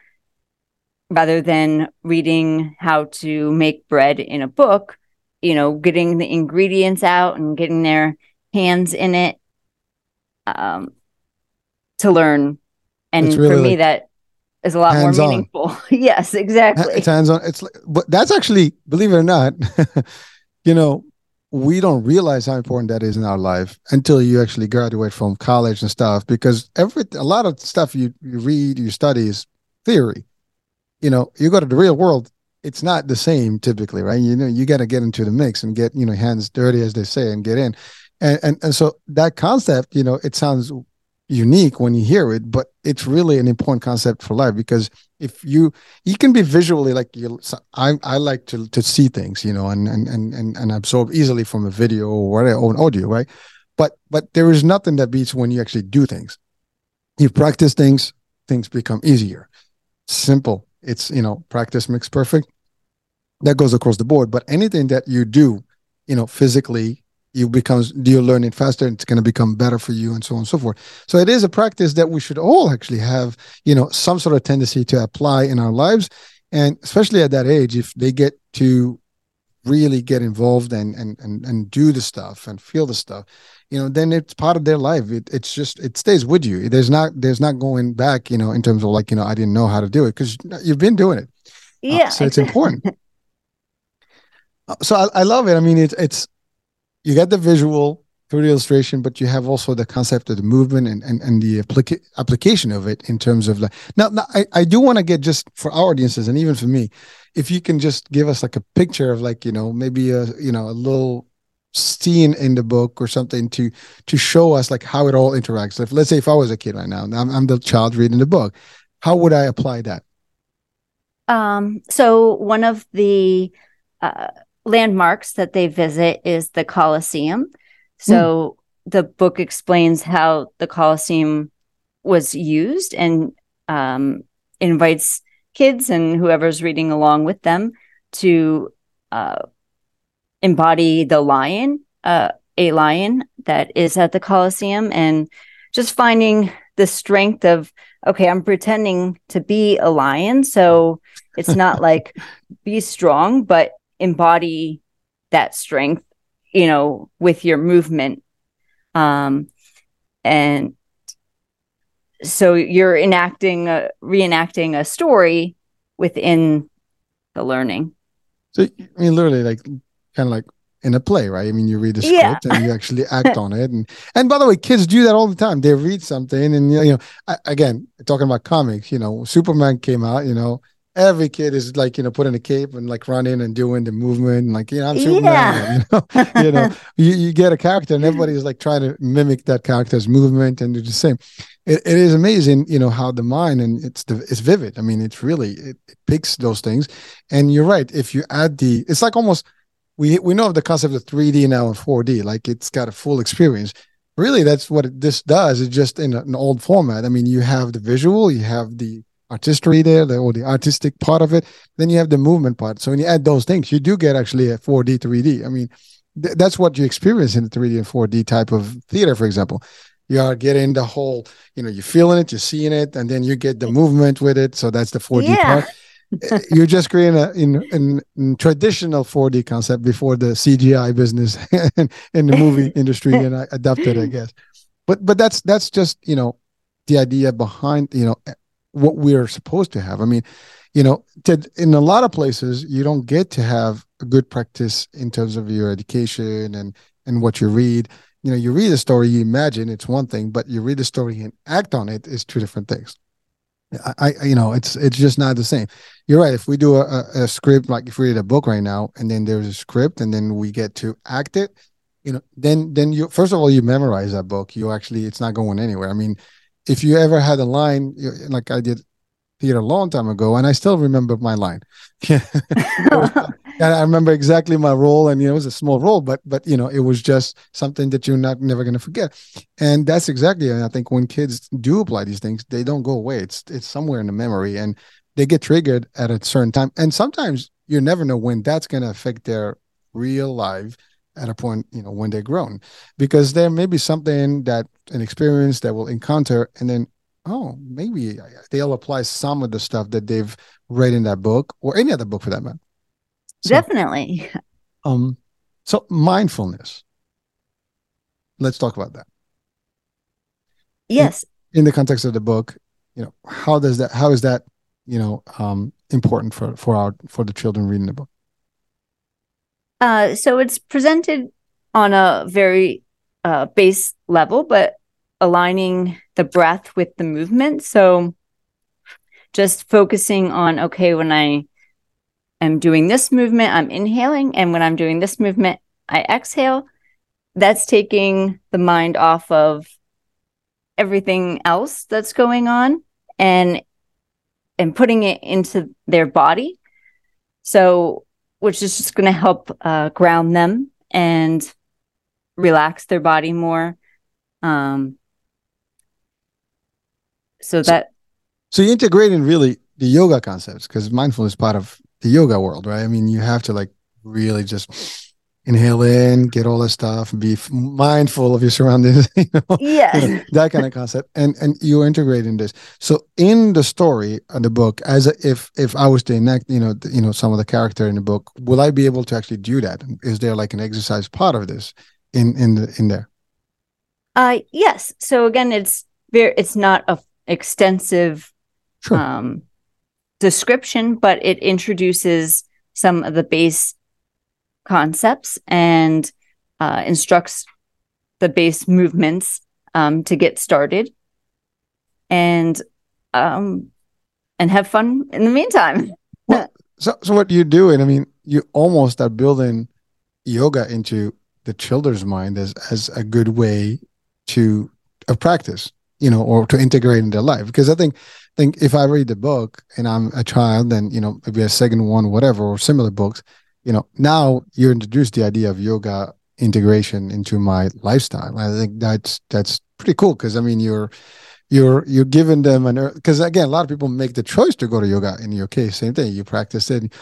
Speaker 3: rather than reading how to make bread in a book, you know, getting the ingredients out and getting their hands in it um, to learn. And really for me, like that is a lot more meaningful. yes, exactly.
Speaker 2: It's hands on. It's like, but that's actually, believe it or not, you know, we don't realize how important that is in our life until you actually graduate from college and stuff because every a lot of stuff you, you read you study is theory you know you go to the real world it's not the same typically right you know you got to get into the mix and get you know hands dirty as they say and get in and, and and so that concept you know it sounds unique when you hear it, but it's really an important concept for life because if you you can be visually like you I I like to to see things, you know, and and and and absorb easily from a video or whatever or an audio, right? But but there is nothing that beats when you actually do things. You practice things, things become easier. Simple. It's you know, practice makes perfect. That goes across the board. But anything that you do, you know, physically you becomes you're learning faster and it's going to become better for you and so on and so forth so it is a practice that we should all actually have you know some sort of tendency to apply in our lives and especially at that age if they get to really get involved and and and, and do the stuff and feel the stuff you know then it's part of their life. It, it's just it stays with you. There's not there's not going back you know in terms of like you know i didn't know how to do it because you've been doing it.
Speaker 3: Yeah uh,
Speaker 2: so it's important. Uh, so I, I love it. I mean it's it's you get the visual through the illustration, but you have also the concept of the movement and, and, and the applica- application of it in terms of like now, now I, I do want to get just for our audiences and even for me, if you can just give us like a picture of like, you know, maybe a you know, a little scene in the book or something to to show us like how it all interacts if let's say if i was a kid right now i'm, I'm the child reading the book how would i apply that
Speaker 3: um so one of the uh, landmarks that they visit is the Colosseum. So mm. the book explains how the Colosseum was used and um, invites kids and whoever's reading along with them to uh, embody the lion, uh, a lion that is at the Colosseum, and just finding the strength of okay, I'm pretending to be a lion, so it's not like be strong, but embody that strength you know with your movement. Um and so you're enacting a, reenacting a story within the learning.
Speaker 2: So i mean literally like kind of like in a play right? I mean you read the script yeah. and you actually act on it. And and by the way kids do that all the time. They read something and you know again talking about comics you know superman came out you know every kid is like you know putting a cape and like running and doing the movement and like you know I'm Superman. Yeah. You know, you, know you, you get a character and everybody is like trying to mimic that character's movement and do the same. It, it is amazing, you know, how the mind and it's the it's vivid. I mean, it's really it, it picks those things. And you're right. If you add the, it's like almost we we know of the concept of 3D now and 4D. Like it's got a full experience really that's what this does it's just in an old format i mean you have the visual you have the artistry there, the, or the artistic part of it. Then you have the movement part. So when you add those things, you do get actually a 4D, 3D. I mean, th- that's what you experience in the 3D and 4D type of theater, for example. You are getting the whole, you know, you're feeling it, you're seeing it, and then you get the movement with it. So that's the 4D yeah. part. Eh, you're just creating a in, in, in, traditional 4D concept before the CGI business in the movie industry and I adapted, I guess. But but that's that's just you know the idea behind you know what we're supposed to have. I mean, you know, in a lot of places, you don't get to have a good practice in terms of your education and and what you read. You know, you read a story, you imagine it's one thing, but you read a story and act on it is two different things. I, I you know, it's it's just not the same. You're right. If we do a, a script, like if we read a book right now, and then there's a script, and then we get to act it, you know, then then you first of all you memorize that book. You actually, it's not going anywhere. I mean, if you ever had a line like I did theater a long time ago, and I still remember my line. and I remember exactly my role, and you know, it was a small role, but but you know, it was just something that you're not never going to forget. And that's exactly, and I think when kids do apply these things, they don't go away. It's it's somewhere in the memory, and they get triggered at a certain time. And sometimes you never know when that's going to affect their real life at a point, you know, when they're grown, because there may be something that an experience that will encounter, and then, oh, maybe they'll apply some of the stuff that they've read in that book or any other book for that matter.
Speaker 3: So, Definitely.
Speaker 2: Um, so mindfulness. Let's talk about that.
Speaker 3: Yes.
Speaker 2: In, in the context of the book, you know, how does that? How is that? You know, um, important for for our for the children reading the book.
Speaker 3: Uh, so it's presented on a very uh, base level, but aligning the breath with the movement. So just focusing on, okay, when I am doing this movement, I'm inhaling. And when I'm doing this movement, I exhale. That's taking the mind off of everything else that's going on and and putting it into their body. So which is just going to help uh, ground them and relax their body more. Um, so, so that.
Speaker 2: So you integrating really the yoga concepts because mindfulness is part of the yoga world, right? I mean, you have to like really just inhale in, get all that stuff, be mindful of your surroundings. You know?
Speaker 3: Yeah,
Speaker 2: that kind of concept, and and you're integrating this. So in the story of the book, as a, if if I was to enact, you know, the, you know, some of the character in the book, will I be able to actually do that? Is there like an exercise part of this in in the in there?
Speaker 3: Uh, yes. So again, it's very, it's not a extensive sure. um description, but it introduces some of the base concepts and uh, instructs the base movements um, to get started and um, and have fun in the meantime.
Speaker 2: well, so, so what you do, and I mean, you almost are building yoga into the children's mind as as a good way to of practice, you know, or to integrate in their life. Because I think think if I read the book and I'm a child, then you know maybe a second one, whatever, or similar books, you know, now you introduce the idea of yoga integration into my lifestyle. I think that's that's pretty cool because I mean you're you're you're giving them an because again a lot of people make the choice to go to yoga in your case same thing you practice it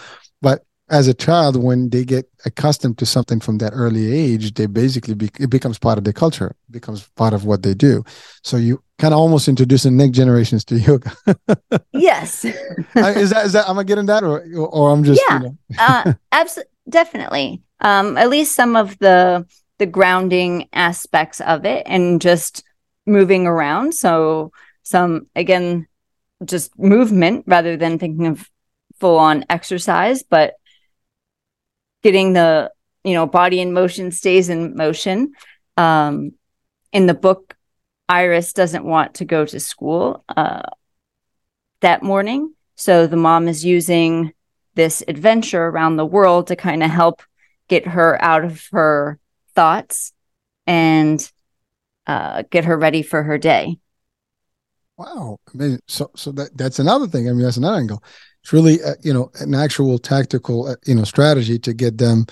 Speaker 2: but as a child when they get accustomed to something from that early age they basically be, it becomes part of their culture becomes part of what they do so you kind of almost introducing next generations to yoga
Speaker 3: yes
Speaker 2: is that is that am i getting that or or i'm just
Speaker 3: yeah you know? uh absolutely definitely um at least some of the the grounding aspects of it and just moving around. So some again, just movement rather than thinking of full on exercise, but getting the you know body in motion stays in motion. Um, in the book, Iris doesn't want to go to school uh, that morning, so the mom is using this adventure around the world to kind of help get her out of her thoughts and uh, get her ready for her day.
Speaker 2: Wow, amazing! So, so that that's another thing. I mean, that's another angle. It's really, uh, you know, an actual tactical, uh, you know, strategy to get them,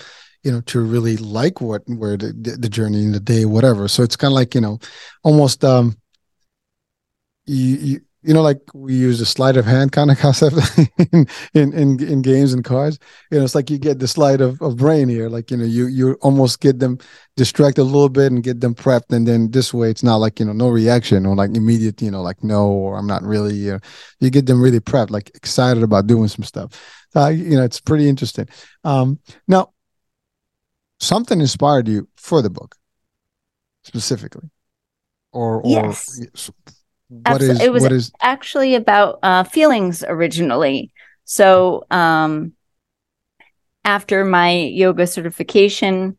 Speaker 2: you know, to really like what where the the journey in the day, whatever. So it's kind of like you know, almost um, you, you you know, like we use the sleight of hand kind of concept in, in, in in games and cards. You know, it's like you get the sleight of, of brain here. Like you know, you you almost get them distracted a little bit and get them prepped, and then this way it's not like you know no reaction or like immediate you know like no or I'm not really. You, know, you get them really prepped, like excited about doing some stuff. So you know, it's pretty interesting. Um, now, something inspired you for the book specifically, or or
Speaker 3: yes. what is, it was what is... actually about uh, feelings originally. So um, after my yoga certification,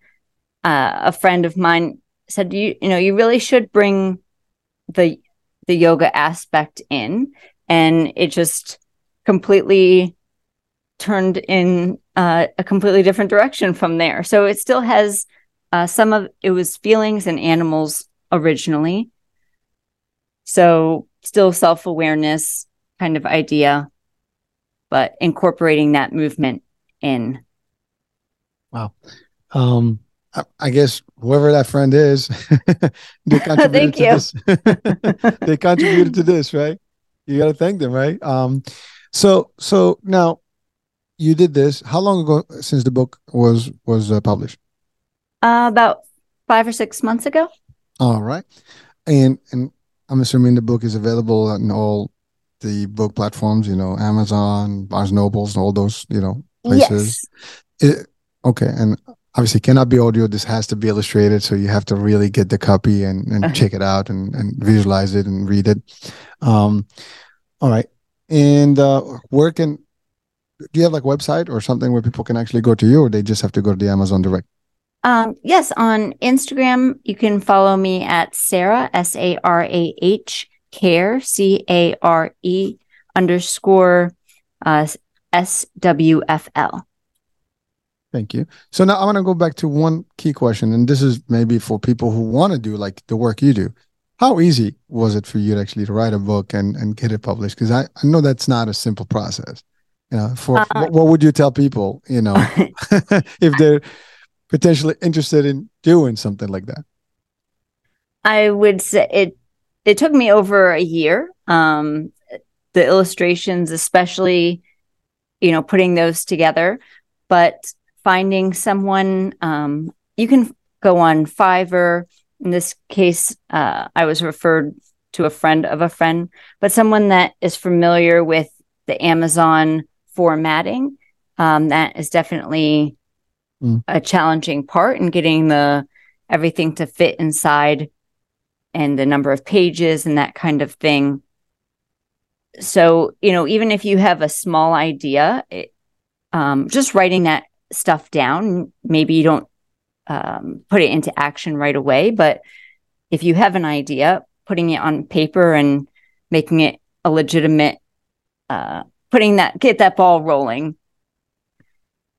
Speaker 3: uh, a friend of mine said, "You you know you really should bring the the yoga aspect in," and it just completely turned in uh, a completely different direction from there. So it still has uh, some of it was feelings and animals originally, so still self-awareness kind of idea, but incorporating that movement in.
Speaker 2: Wow. Um, I, I guess whoever that friend is, they contributed to this. they contributed to this, right? You got to thank them, right? Um, so so now you did this. How long ago since the book was was uh, published?
Speaker 3: Uh, about five or six months ago.
Speaker 2: All right, and and I'm assuming the book is available on all the book platforms, you know, Amazon, Barnes Nobles, all those, you know, places. Yes. It, okay. And obviously cannot be audio. This has to be illustrated. So you have to really get the copy and, and uh-huh. check it out and, and visualize it and read it. Um, all right. And uh, where can, do you have like a website or something where people can actually go to you or they just have to go to the Amazon direct?
Speaker 3: Um, yes, on Instagram, you can follow me at Sarah, S A R A H, care, C A R E underscore uh, S W F L.
Speaker 2: Thank you. So now I want to go back to one key question, and this is maybe for people who want to do like the work you do. How easy was it for you to actually to write a book and, and get it published? Because I, I know that's not a simple process. You know, for uh, what, what would you tell people, you know, if they're potentially interested in doing something like that?
Speaker 3: I would say it it took me over a year. Um, the illustrations, especially, you know, putting those together, but finding someone um, you can go on Fiverr. In this case, uh, I was referred to a friend of a friend, but someone that is familiar with the Amazon formatting. Um, that is definitely mm. a challenging part in getting the everything to fit inside and the number of pages and that kind of thing. So, you know, even if you have a small idea, it, um, just writing that stuff down, maybe you don't um, put it into action right away, but if you have an idea, putting it on paper and making it a legitimate, uh, putting that, get that ball rolling.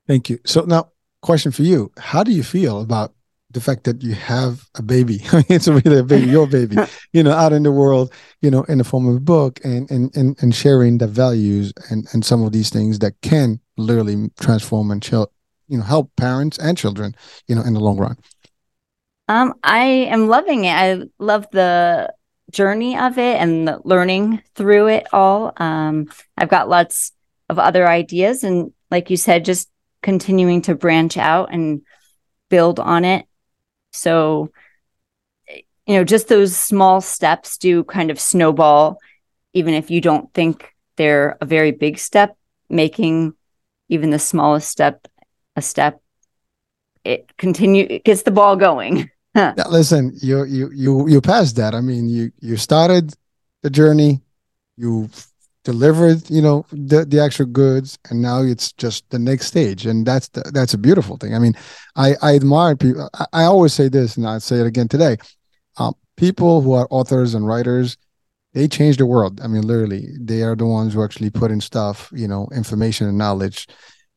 Speaker 2: Thank you. So now question for you. How do you feel about the fact that you have a baby I mean, it's really a baby your baby you know out in the world you know in the form of a book and and and, and sharing the values and and some of these things that can literally transform and chill you know help parents and children you know in the long run
Speaker 3: um i am loving it i love the journey of it and the learning through it all um i've got lots of other ideas and like you said just continuing to branch out and build on it so, you know, just those small steps do kind of snowball, even if you don't think they're a very big step, making even the smallest step a step. It continue it gets the ball going.
Speaker 2: yeah, listen, you you you you passed that. I mean, you you started the journey, you delivered you know the the actual goods and now it's just the next stage and that's the, that's a beautiful thing. I mean i i admire people I, I always say this and i say it again today. Um, people who are authors and writers they change the world. I mean literally they are the ones who actually put in stuff you know information and knowledge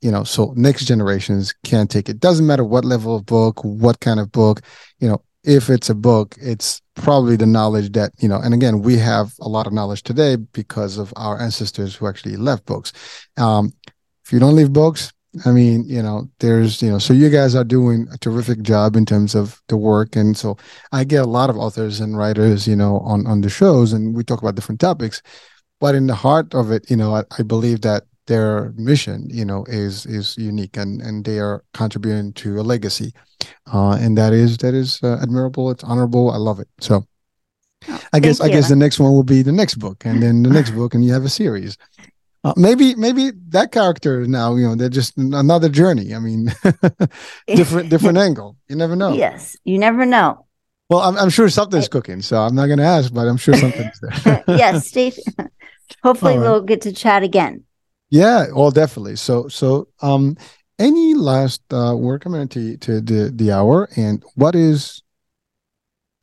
Speaker 2: you know so next generations can take it doesn't matter what level of book what kind of book you know if it's a book, it's probably the knowledge that, you know, and again, we have a lot of knowledge today because of our ancestors who actually left books. Um, if you don't leave books, I mean, you know, there's, you know, so you guys are doing a terrific job in terms of the work. And so I get a lot of authors and writers, you know, on, on the shows and we talk about different topics. But in the heart of it, you know, I, I believe that their mission, you know, is is unique and and they are contributing to a legacy, uh, and that is that is uh, admirable. It's honorable. I love it. So, oh, I guess I guess the next one will be the next book, and then the next book, and you have a series. Uh, maybe maybe that character now you know they're just another journey. I mean, different different angle. You never know.
Speaker 3: Yes, you never know.
Speaker 2: Well, I'm, I'm sure something's cooking, so I'm not going to ask, but I'm sure something's there.
Speaker 3: yes, Steve. Hopefully, right. we'll get to chat again.
Speaker 2: Yeah, well, definitely. So, so, um, any last uh, we're coming to to the the hour, and what is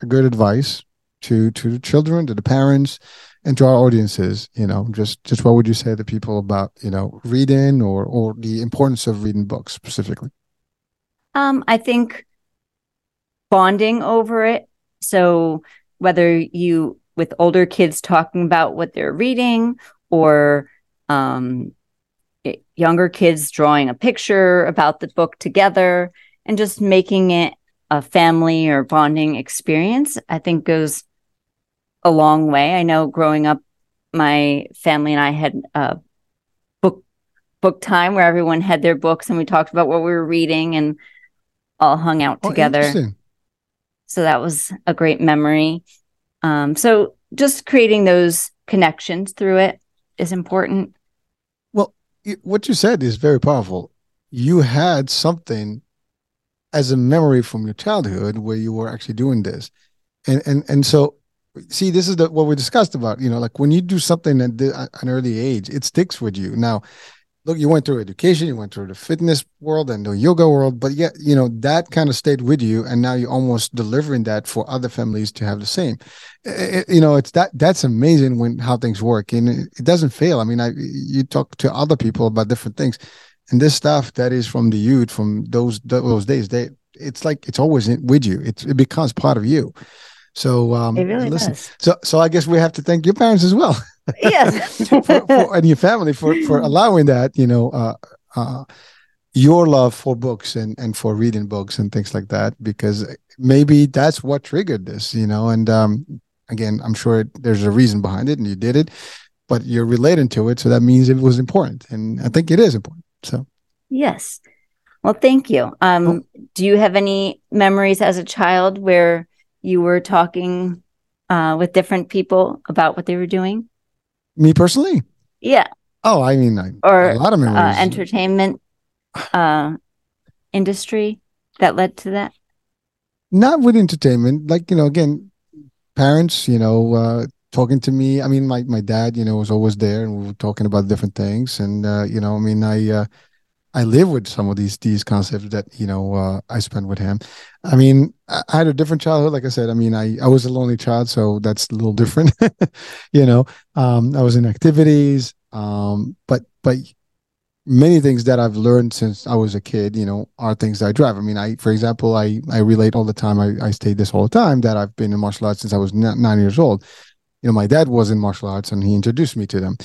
Speaker 2: a good advice to to the children, to the parents, and to our audiences? You know, just just what would you say to people about you know reading or or the importance of reading books specifically?
Speaker 3: Um, I think bonding over it. So whether you with older kids talking about what they're reading or um, younger kids drawing a picture about the book together and just making it a family or bonding experience, I think goes a long way. I know growing up, my family and I had a book book time where everyone had their books and we talked about what we were reading and all hung out oh, together. So that was a great memory. Um, so just creating those connections through it is important
Speaker 2: what you said is very powerful. You had something as a memory from your childhood where you were actually doing this, and and and so see this is the what we discussed about. You know, like when you do something at, the, an early age, it sticks with you. Now, look, you went through education, you went through the fitness world and the yoga world, but yet, you know, that kind of stayed with you. And now you're almost delivering that for other families to have the same. It, you know, it's that that's amazing when how things work and it, it doesn't fail. I mean, I, you talk to other people about different things and this stuff that is from the youth, from those, those days, they, it's like, it's always with you. It's, it becomes part of you. So, um,
Speaker 3: it really listen, does.
Speaker 2: so, so I guess we have to thank your parents as well.
Speaker 3: yes.
Speaker 2: For, for, and your family for for allowing that you know uh, uh, your love for books and and for reading books and things like that because maybe that's what triggered this you know and um again i'm sure it, there's a reason behind it and you did it but you're relating to it so that means it was important and i think it is important so.
Speaker 3: Yes. Well thank you. Um oh. do you have any memories as a child where you were talking uh, with different people about what they were doing
Speaker 2: me personally?
Speaker 3: Yeah.
Speaker 2: Oh, I mean, I,
Speaker 3: or a lot of memories. Uh, entertainment uh, industry that led to that.
Speaker 2: Not with entertainment, like you know, again, parents, you know, uh, talking to me. I mean, my my dad, you know, was always there, and we were talking about different things. And uh, you know, I mean, I uh, I live with some of these these concepts that you know uh, I spent with him. I mean, I had a different childhood. Like I said, I mean, I I was a lonely child, so that's a little different. you know, um, I was in activities, um, but but many things that I've learned since I was a kid, you know, are things that I drive. I mean, I, for example, I, I relate all the time. I, I state this all the time that I've been in martial arts since I was nine years old. You know, my dad was in martial arts and he introduced me to them.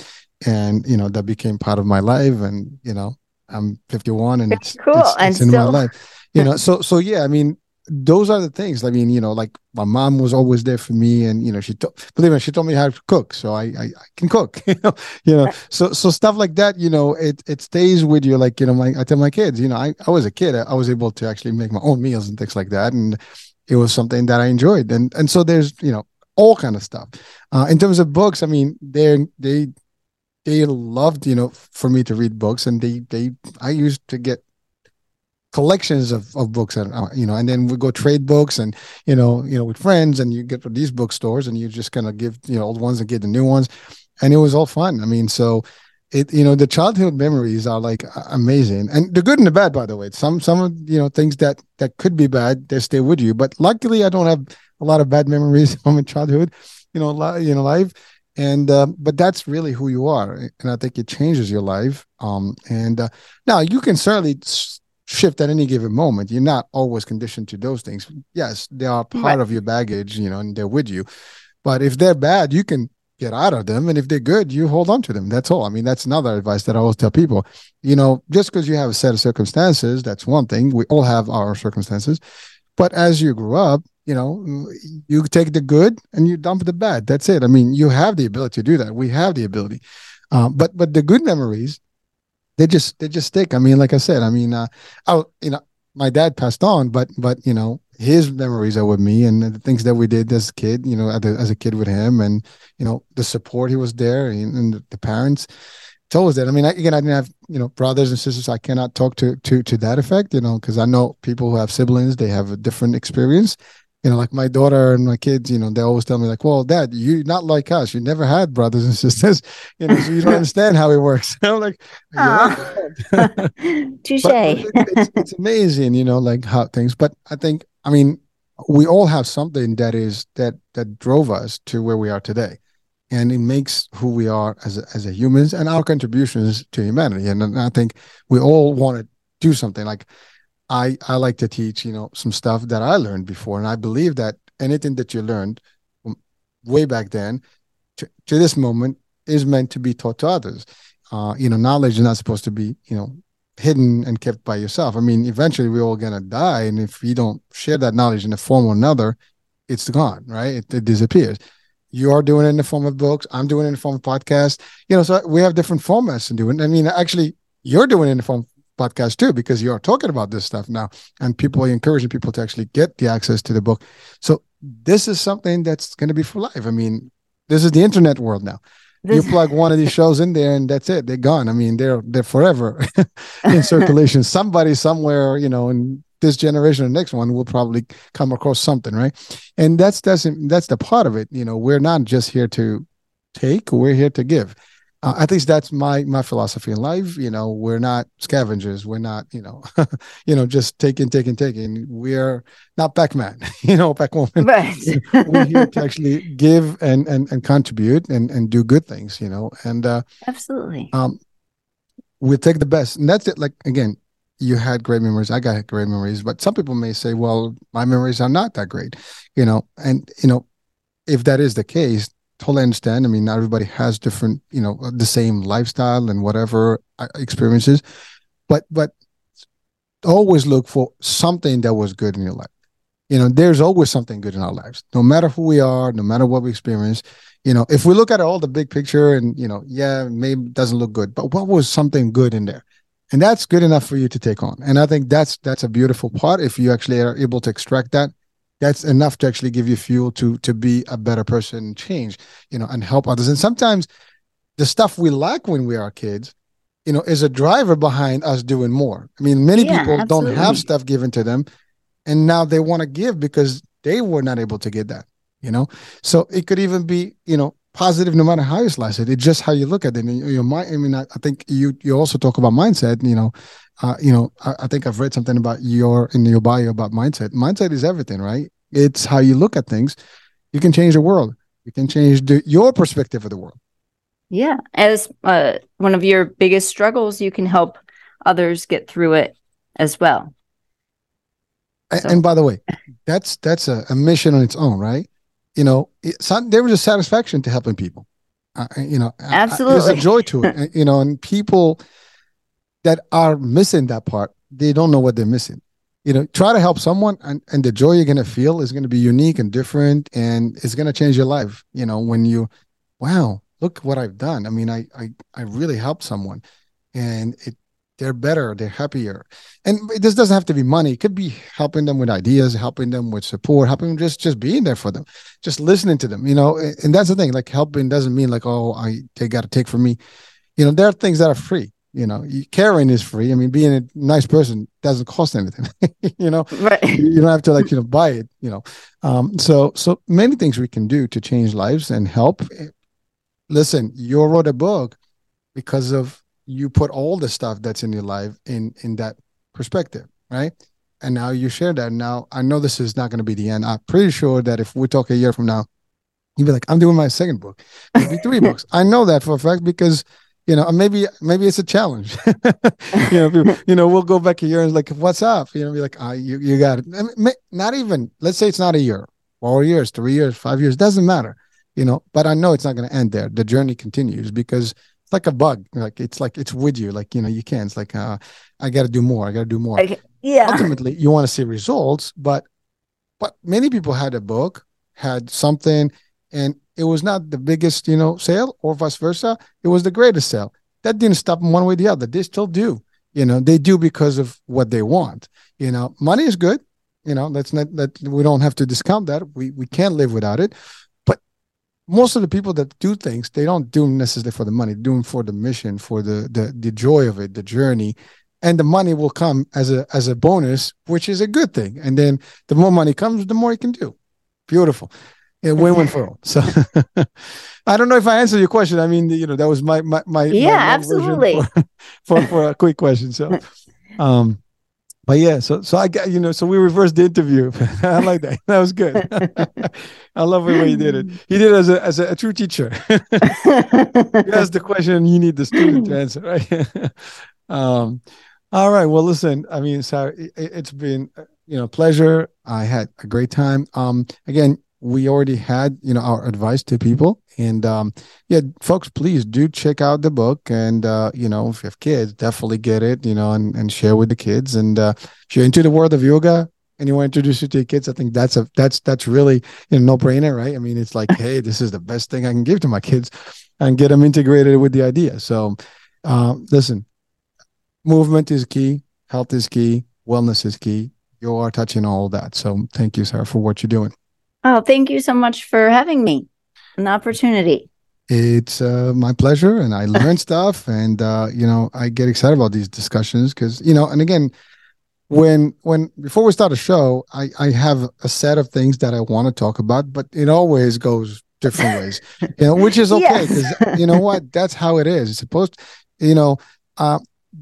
Speaker 2: And, you know, that became part of my life. And, you know, I'm 51 and it's,
Speaker 3: cool.
Speaker 2: it's,
Speaker 3: and
Speaker 2: it's in my life, you know, so, so yeah, I mean, those are the things. I mean, you know, like my mom was always there for me, and you know, she to- believe me, she told me how to cook, so I I, I can cook. you know, you know, so so stuff like that. You know, it it stays with you. Like you know, my I tell my kids, you know, I I was a kid, I, I was able to actually make my own meals and things like that, and it was something that I enjoyed. And and so there's you know all kind of stuff. Uh, in terms of books, I mean, they they they loved you know for me to read books, and they they I used to get collections of, of books and uh, you know and then we go trade books and you know you know with friends and you get to these bookstores and you just kind of give you know old ones and get the new ones and it was all fun. I mean so it you know the childhood memories are like amazing and the good and the bad by the way. Some some of you know things that that could be bad they stay with you but luckily i don't have a lot of bad memories from my childhood you know a you know life and uh, but that's really who you are and i think it changes your life um and uh, now you can certainly shift at any given moment. You're not always conditioned to those things. Yes, they are part right. of your baggage, you know, and they're with you. But if they're bad, you can get out of them. And if they're good, you hold on to them. That's all. I mean, that's another advice that I always tell people. You know, just because you have a set of circumstances, that's one thing. We all have our circumstances. But as you grow up, you know, you take the good and you dump the bad. That's it. I mean, you have the ability to do that. We have the ability. Um, but but the good memories they just they just stick. I mean, like I said, I mean, uh, I you know, my dad passed on, but but you know, his memories are with me and the things that we did as a kid, you know, as a, kid with him, and you know, the support he was there and, and the parents. It's always that. I mean, again, I didn't have you know brothers and sisters. I cannot talk to to to that effect, you know, because I know people who have siblings, they have a different experience you know, like my daughter and my kids, you know, they always tell me like, well, dad, you're not like us. You never had brothers and sisters, you know, so you don't understand how it works. I'm like,
Speaker 3: touche.
Speaker 2: it's, it's amazing, you know, like how things, but I think, I mean, we all have something that is that that drove us to where we are today and it makes who we are as a, as a humans and our contributions to humanity and, and i think we all want to do something like I I like to teach, you know, some stuff that I learned before, and I believe that anything that you learned way back then to, to this moment is meant to be taught to others. Uh, you know, knowledge is not supposed to be, you know, hidden and kept by yourself. I mean, eventually we're all gonna die, and if you don't share that knowledge in a form or another, it's gone, right? It, it disappears. You are doing it in the form of books. I'm doing it in the form of podcasts. You know, so we have different formats to doing. I mean, actually, you're doing it in the form podcast too because you're talking about this stuff now and people are encouraging people to actually get the access to the book. So this is something that's going to be for life. I mean this is the internet world now. This... you plug one of these shows in there and that's it they're gone. I mean they're they're forever in circulation. Somebody somewhere you know in this generation or next one will probably come across something right? And that's that's that's the part of it you know we're not just here to take we're here to give uh, at least that's my my philosophy in life you know we're not scavengers we're not you know you know just taking taking taking. We're not pac-man you know pac-woman right. we're here to actually give and and, and contribute and and do good things you know and uh
Speaker 3: absolutely.
Speaker 2: um we take the best. And that's it. Like again you had great memories. I got great memories. But some people may say well my memories are not that great you know and you know if that is the case totally understand. I mean, not everybody has different, you know, the same lifestyle and whatever uh, experiences, but but always look for something that was good in your life. You know, there's always something good in our lives, no matter who we are, no matter what we experience. You know, if we look at all the big picture and you know, yeah, maybe doesn't look good, but what was something good in there? And that's good enough for you to take on. And I think that's that's a beautiful part if you actually are able to extract that that's enough to actually give you fuel to to be a better person change you know and help others and sometimes the stuff we lack when we are kids you know is a driver behind us doing more i mean many yeah, people absolutely. don't have stuff given to them and now they want to give because they were not able to get that you know so it could even be you know positive no matter how you slice it it's just how you look at it and your mind i mean I, I think you you also talk about mindset you know uh, you know, I, I, think I've read something about your in your bio about mindset. Mindset is everything, right? It's how you look at things. You can change the world. You can change the, your perspective of the world.
Speaker 3: Yeah. As uh, one of your biggest struggles, you can help others get through it as well.
Speaker 2: So. And by the way, that's that's a, a, mission on its own, right? You know, it's not, there was a satisfaction to helping people. Uh, you know,
Speaker 3: absolutely,
Speaker 2: there's a joy to it. you know, and people that are missing that part, they don't know what they're missing. You know, try to help someone, and, and the joy you're going to feel is going to be unique and different, and it's going to change your life. You know, when you, wow, look what I've done. I mean, I I I really helped someone, and it they're better, they're happier. And this doesn't have to be money. It could be helping them with ideas, helping them with support, helping them just just being there for them, just listening to them. You know, and that's the thing. Like helping doesn't mean like oh I they got to take from me. You know, there are things that are free. You know, caring is free. I mean, being a nice person doesn't cost anything. you know,
Speaker 3: right.
Speaker 2: you don't have to like you know buy it. You know, um, so so many things we can do to change lives and help. Listen, you wrote a book because of you put all the stuff that's in your life in in that perspective, right? And now you share that. Now I know this is not going to be the end. I'm pretty sure that if we talk a year from now, you'd be like, "I'm doing my second book, maybe three books." I know that for a fact because you know maybe maybe it's a challenge. you know, you know, we'll go back a year and like, "What's up?" You know, be like, "Ah, you you got it." I mean, not even. Let's say it's not a year, four years, three years, five years. Doesn't matter. You know, but I know it's not going to end there. The journey continues because it's like a bug. Like it's like it's with you. Like you know, you can't. It's like uh, I got to do more. I got to do more.
Speaker 3: Okay. Yeah.
Speaker 2: Ultimately, you want to see results, but but many people had a book, had something, and it was not the biggest, you know, sale or vice versa. It was the greatest sale. That didn't stop them one way or the other. They still do. You know, they do because of what they want. You know, money is good. You know, that's not that we don't have to discount that. We we can't live without it But most of the people that do things they don't do them necessarily for the money do them for the mission for the the the joy of it the journey and the money will come as a as a bonus which is a good thing and then the more money comes the more you can do beautiful yeah, win-win for all so i don't know if i answered your question i mean you know that was my my, my
Speaker 3: yeah
Speaker 2: my
Speaker 3: absolutely
Speaker 2: for, for, for a quick question so um but yeah, so so I got you know, so we reversed the interview. I like that. That was good. I love the way he did it. He did it as a as a, a true teacher. you ask the question, you need the student to answer, right? um, all right. Well, listen. I mean, sorry, it, it's been you know pleasure. I had a great time. Um, again, we already had you know our advice to people. And um yeah folks please do check out the book. And uh you know if you have kids definitely get it you know and, and share with the kids. And uh if you're into the world of yoga and you want to introduce it to your kids i think that's a that's that's really you know no brainer right? I mean it's like hey this is the best thing i can give to my kids and get them integrated with the idea. So um listen movement is key health is key wellness is key. You are touching all that. So thank you sarah for what you're doing
Speaker 3: Oh, thank you so much for having me. An opportunity.
Speaker 2: It's uh, my pleasure, and I learn stuff, and uh, you know, I get excited about these discussions because you know, and again, when when before we start a show, I I have a set of things that I want to talk about, but it always goes different ways, you know, which is okay because yes. you know what, that's how it is. It's supposed, you know, uh,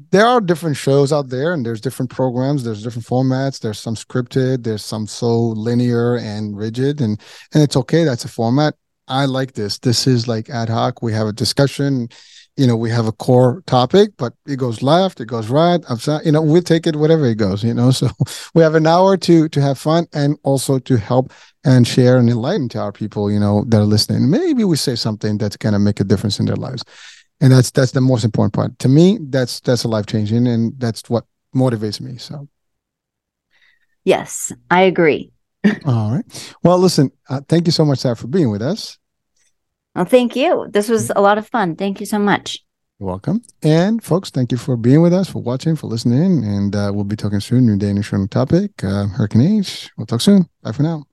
Speaker 2: there are different shows out there and there's different programs there's different formats there's some scripted there's some so linear and rigid and and it's okay that's a format. I like this. This is like ad hoc. We have a discussion you know we have a core topic but it goes left it goes right upside you know we'll take it whatever it goes you know so we have an hour to to have fun and also to help and share and enlighten to our people you know that are listening. Maybe we say something that's going to make a difference in their lives and that's that's the most important part. To me that's that's a life changing and that's what motivates me so.
Speaker 3: Yes i agree.
Speaker 2: All right. Well listen uh, thank you so much Sarah, for being with us.
Speaker 3: Well thank you. This was a lot of fun. Thank you so much.
Speaker 2: You're welcome. And folks thank you for being with us for watching for listening and uh, we'll be talking soon. New day new topic uh, hurricane h. We'll talk soon. Bye for now.